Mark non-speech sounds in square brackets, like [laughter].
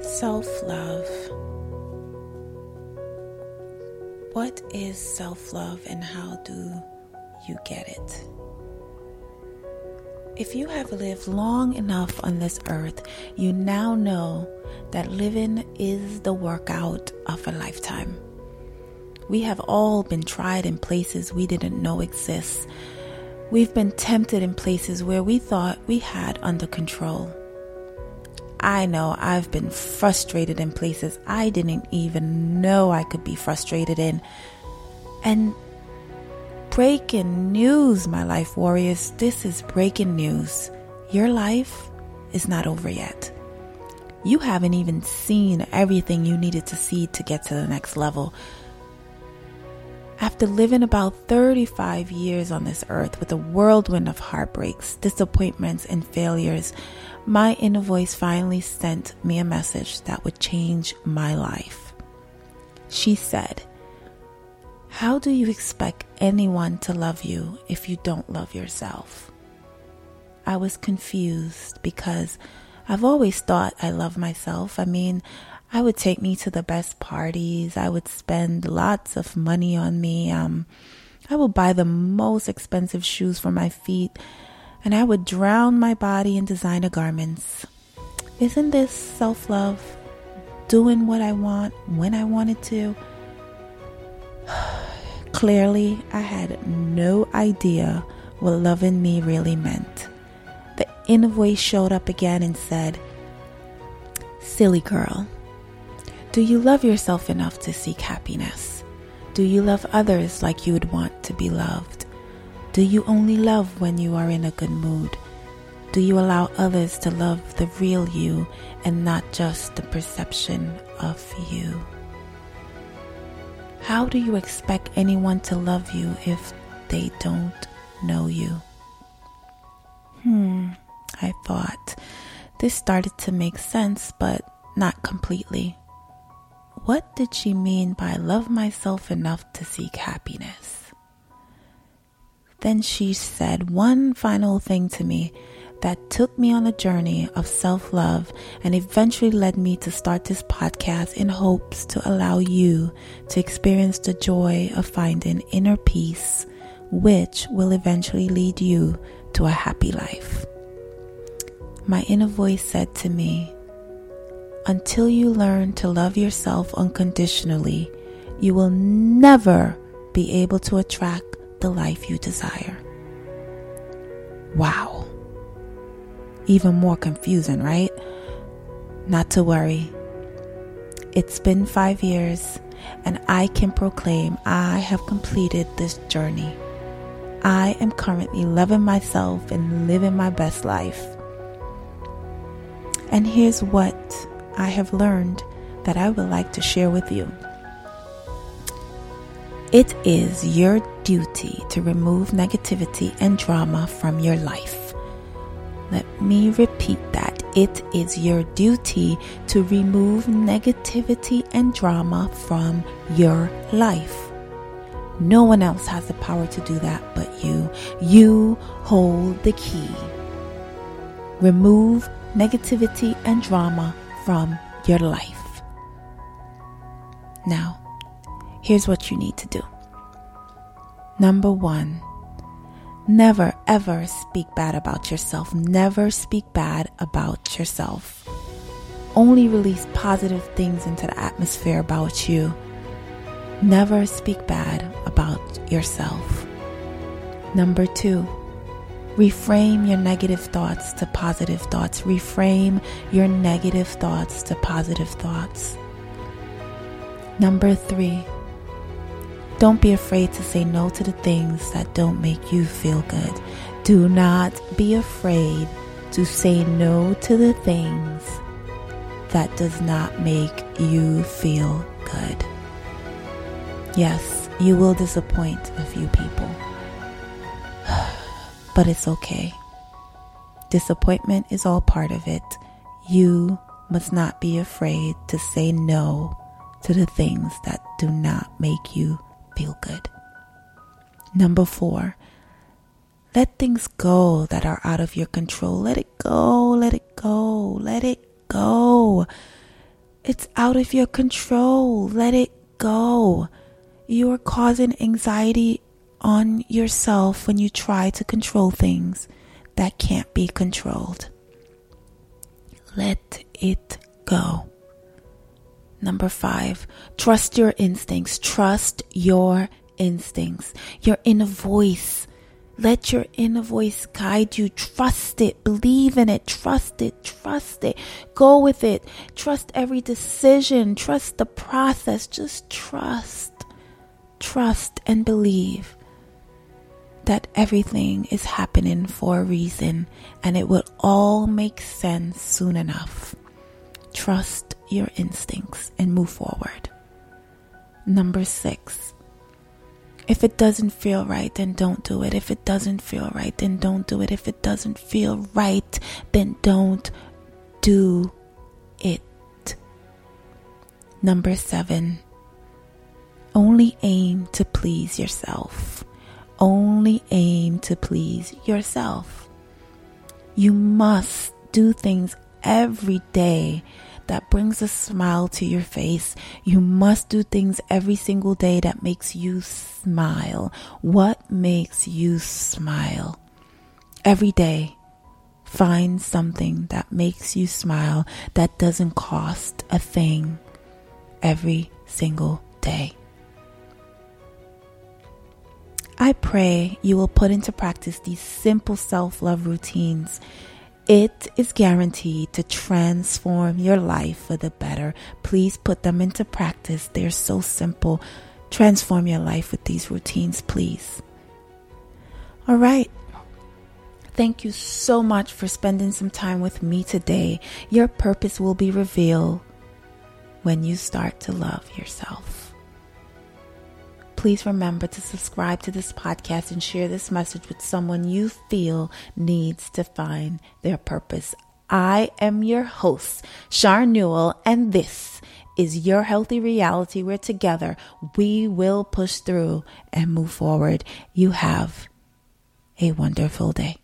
Self love. What is self love and how do you get it? If you have lived long enough on this earth, you now know that living is the workout of a lifetime. We have all been tried in places we didn't know exist. We've been tempted in places where we thought we had under control. I know I've been frustrated in places I didn't even know I could be frustrated in. And breaking news, my life warriors. This is breaking news. Your life is not over yet. You haven't even seen everything you needed to see to get to the next level. After living about 35 years on this earth with a whirlwind of heartbreaks, disappointments, and failures, my inner voice finally sent me a message that would change my life. She said, how do you expect anyone to love you if you don't love yourself? I was confused because I've always thought I love myself. I mean, I would take me to the best parties. I would spend lots of money on me. Um, I would buy the most expensive shoes for my feet, and I would drown my body in designer garments. Isn't this self love? Doing what I want when I wanted to? [sighs] Clearly, I had no idea what loving me really meant. The inner voice showed up again and said, Silly girl, do you love yourself enough to seek happiness? Do you love others like you would want to be loved? Do you only love when you are in a good mood? Do you allow others to love the real you and not just the perception of you? How do you expect anyone to love you if they don't know you? Hmm, I thought. This started to make sense, but not completely. What did she mean by love myself enough to seek happiness? Then she said one final thing to me that took me on a journey of self love and eventually led me to start this podcast in hopes to allow you to experience the joy of finding inner peace, which will eventually lead you to a happy life. My inner voice said to me, Until you learn to love yourself unconditionally, you will never be able to attract the life you desire. Wow even more confusing, right? Not to worry. It's been five years, and I can proclaim I have completed this journey. I am currently loving myself and living my best life. And here's what I have learned that I would like to share with you. It is your duty to remove negativity and drama from your life. Let me repeat that. It is your duty to remove negativity and drama from your life. No one else has the power to do that but you. You hold the key. Remove negativity and drama from your life. Now, here's what you need to do. Number one, Never ever speak bad about yourself. Never speak bad about yourself. Only release positive things into the atmosphere about you. Never speak bad about yourself. Number two, reframe your negative thoughts to positive thoughts. Reframe your negative thoughts to positive thoughts. Number three, don't be afraid to say no to the things that don't make you feel good. Do not be afraid to say no to the things that does not make you feel good. Yes, you will disappoint a few people, but it's okay. Disappointment is all part of it. You must not be afraid to say no to the things that do not make you feel good. Number four, Let things go that are out of your control. Let it go, let it go, let it go. It's out of your control. Let it go. You are causing anxiety on yourself when you try to control things that can't be controlled. Let it go. Number five, trust your instincts. Trust your instincts, your inner voice. Let your inner voice guide you. Trust it. Believe in it. Trust it. Trust it. Go with it. Trust every decision. Trust the process. Just trust. Trust and believe that everything is happening for a reason and it will all make sense soon enough. Trust your instincts and move forward. Number six, if it doesn't feel right, then don't do it. If it doesn't feel right, then don't do it. If it doesn't feel right, then don't do it. Number seven, only aim to please yourself. Only aim to please yourself. You must do things every day that brings a smile to your face. You must do things every single day that makes you smile. What makes you smile? Every day, find something that makes you smile that doesn't cost a thing every single day. I pray you will put into practice these simple self love routines it is guaranteed to transform your life for the better. Please put them into practice. They're so simple. Transform your life with these routines, please. All right. Thank you so much for spending some time with me today. Your purpose will be revealed when you start to love yourself please remember to subscribe to this podcast and share this message with someone you feel needs to find their purpose. I am your host, Char Newell, and this is your healthy reality where together we will push through and move forward. You have a wonderful day.